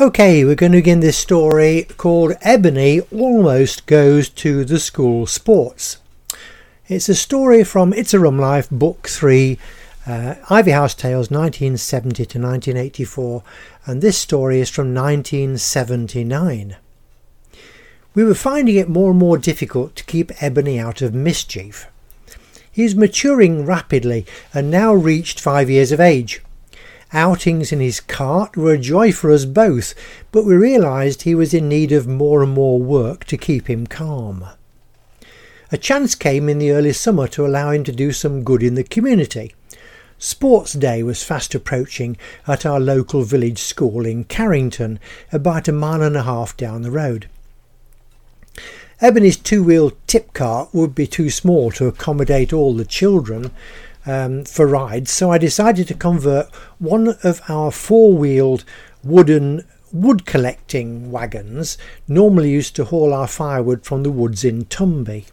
Okay, we're going to begin this story called Ebony Almost Goes to the School Sports. It's a story from It's a Rum Life, Book 3, uh, Ivyhouse Tales 1970 to 1984, and this story is from 1979. We were finding it more and more difficult to keep Ebony out of mischief. He's maturing rapidly and now reached five years of age. Outings in his cart were a joy for us both, but we realised he was in need of more and more work to keep him calm. A chance came in the early summer to allow him to do some good in the community. Sports Day was fast approaching at our local village school in Carrington, about a mile and a half down the road. Ebony's two-wheel tip cart would be too small to accommodate all the children, um, for rides, so I decided to convert one of our four wheeled wooden wood collecting wagons, normally used to haul our firewood from the woods in Tumby.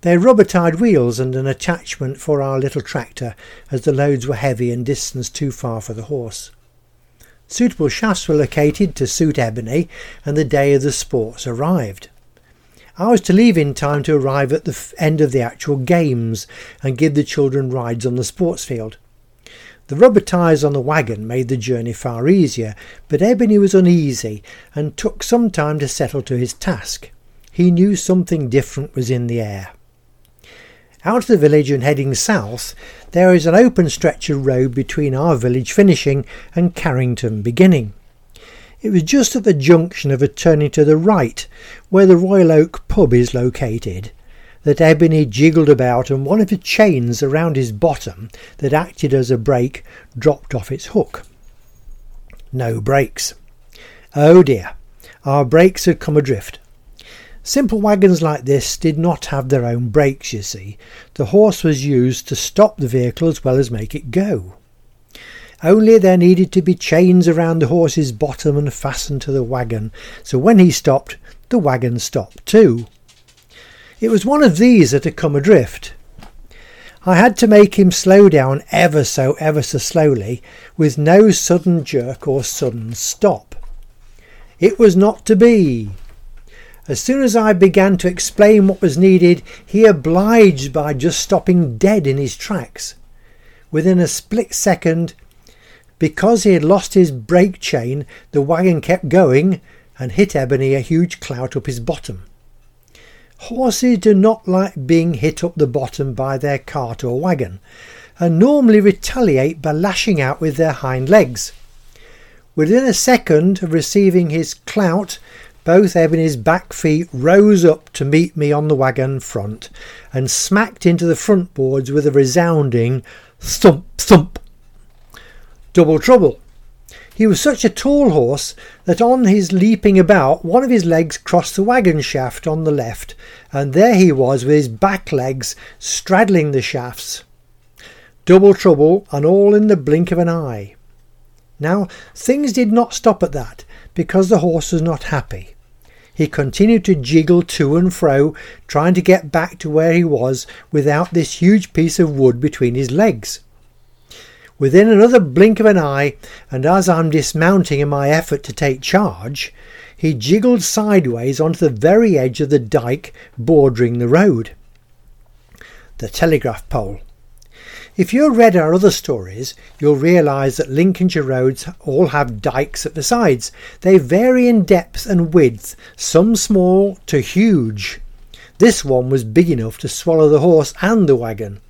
They're rubber tied wheels and an attachment for our little tractor, as the loads were heavy and distance too far for the horse. Suitable shafts were located to suit Ebony, and the day of the sports arrived. I was to leave in time to arrive at the f- end of the actual games and give the children rides on the sports field. The rubber tyres on the wagon made the journey far easier, but Ebony was uneasy and took some time to settle to his task. He knew something different was in the air. Out of the village and heading south, there is an open stretch of road between our village finishing and Carrington beginning. It was just at the junction of a turning to the right, where the Royal Oak pub is located, that Ebony jiggled about and one of the chains around his bottom that acted as a brake dropped off its hook. No brakes. Oh dear, our brakes had come adrift. Simple wagons like this did not have their own brakes, you see. The horse was used to stop the vehicle as well as make it go. Only there needed to be chains around the horse's bottom and fastened to the wagon, so when he stopped, the wagon stopped too. It was one of these that had come adrift. I had to make him slow down ever so, ever so slowly, with no sudden jerk or sudden stop. It was not to be. As soon as I began to explain what was needed, he obliged by just stopping dead in his tracks. Within a split second, because he had lost his brake chain, the wagon kept going and hit Ebony a huge clout up his bottom. Horses do not like being hit up the bottom by their cart or wagon, and normally retaliate by lashing out with their hind legs. Within a second of receiving his clout, both Ebony's back feet rose up to meet me on the wagon front and smacked into the front boards with a resounding thump thump double trouble. He was such a tall horse that on his leaping about, one of his legs crossed the wagon shaft on the left, and there he was with his back legs straddling the shafts. Double trouble, and all in the blink of an eye. Now, things did not stop at that, because the horse was not happy. He continued to jiggle to and fro, trying to get back to where he was without this huge piece of wood between his legs. Within another blink of an eye, and as I'm dismounting in my effort to take charge, he jiggled sideways onto the very edge of the dike bordering the road. The telegraph pole. If you've read our other stories, you'll realise that Lincolnshire roads all have dikes at the sides. They vary in depth and width, some small to huge. This one was big enough to swallow the horse and the wagon.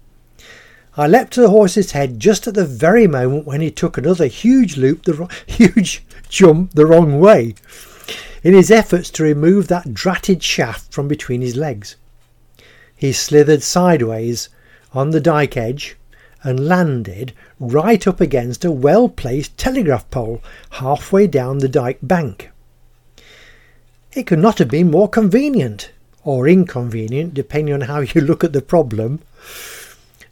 I leapt to the horse's head just at the very moment when he took another huge loop, the huge jump the wrong way, in his efforts to remove that dratted shaft from between his legs. He slithered sideways on the dyke edge and landed right up against a well placed telegraph pole halfway down the dyke bank. It could not have been more convenient, or inconvenient, depending on how you look at the problem.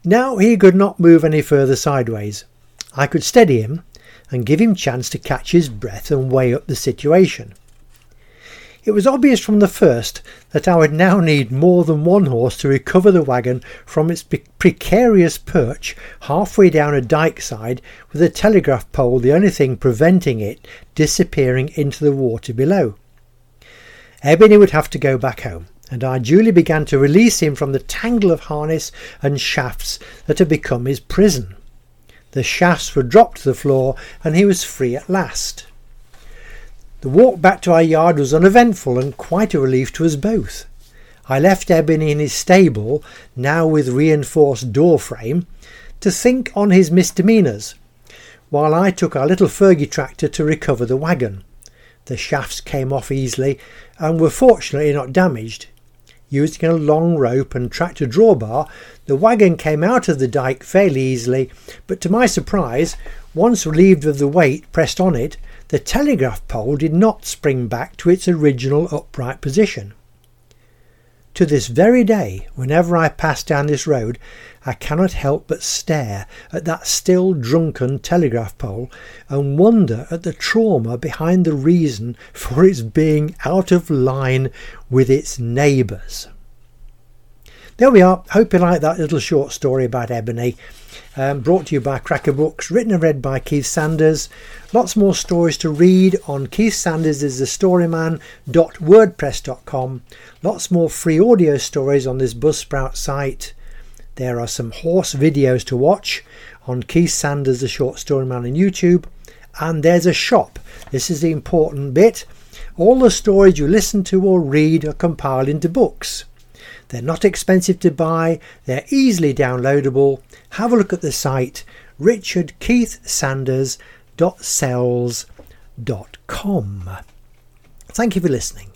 Now he could not move any further sideways. I could steady him and give him chance to catch his breath and weigh up the situation. It was obvious from the first that I would now need more than one horse to recover the wagon from its precarious perch halfway down a dike side, with a telegraph pole the only thing preventing it disappearing into the water below. Ebony would have to go back home, and I duly began to release him from the tangle of harness and shafts that had become his prison. The shafts were dropped to the floor, and he was free at last. The walk back to our yard was uneventful and quite a relief to us both. I left Ebony in his stable, now with reinforced door frame, to think on his misdemeanours, while I took our little Fergie tractor to recover the wagon. The shafts came off easily and were fortunately not damaged. Using a long rope and tractor drawbar, the wagon came out of the dike fairly easily, but to my surprise, once relieved of the weight pressed on it, the telegraph pole did not spring back to its original upright position. To this very day, whenever I pass down this road, I cannot help but stare at that still drunken telegraph pole and wonder at the trauma behind the reason for its being out of line with its neighbours. There we are. Hope you like that little short story about Ebony um, brought to you by Cracker Books, written and read by Keith Sanders. Lots more stories to read on Keith Sanders is the storyman.wordpress.com. Lots more free audio stories on this Buzzsprout site. There are some horse videos to watch on Keith Sanders, the short story man on YouTube. And there's a shop. This is the important bit. All the stories you listen to or read are compiled into books. They're not expensive to buy, they're easily downloadable. Have a look at the site richardkeithsanders.selz.com. Thank you for listening.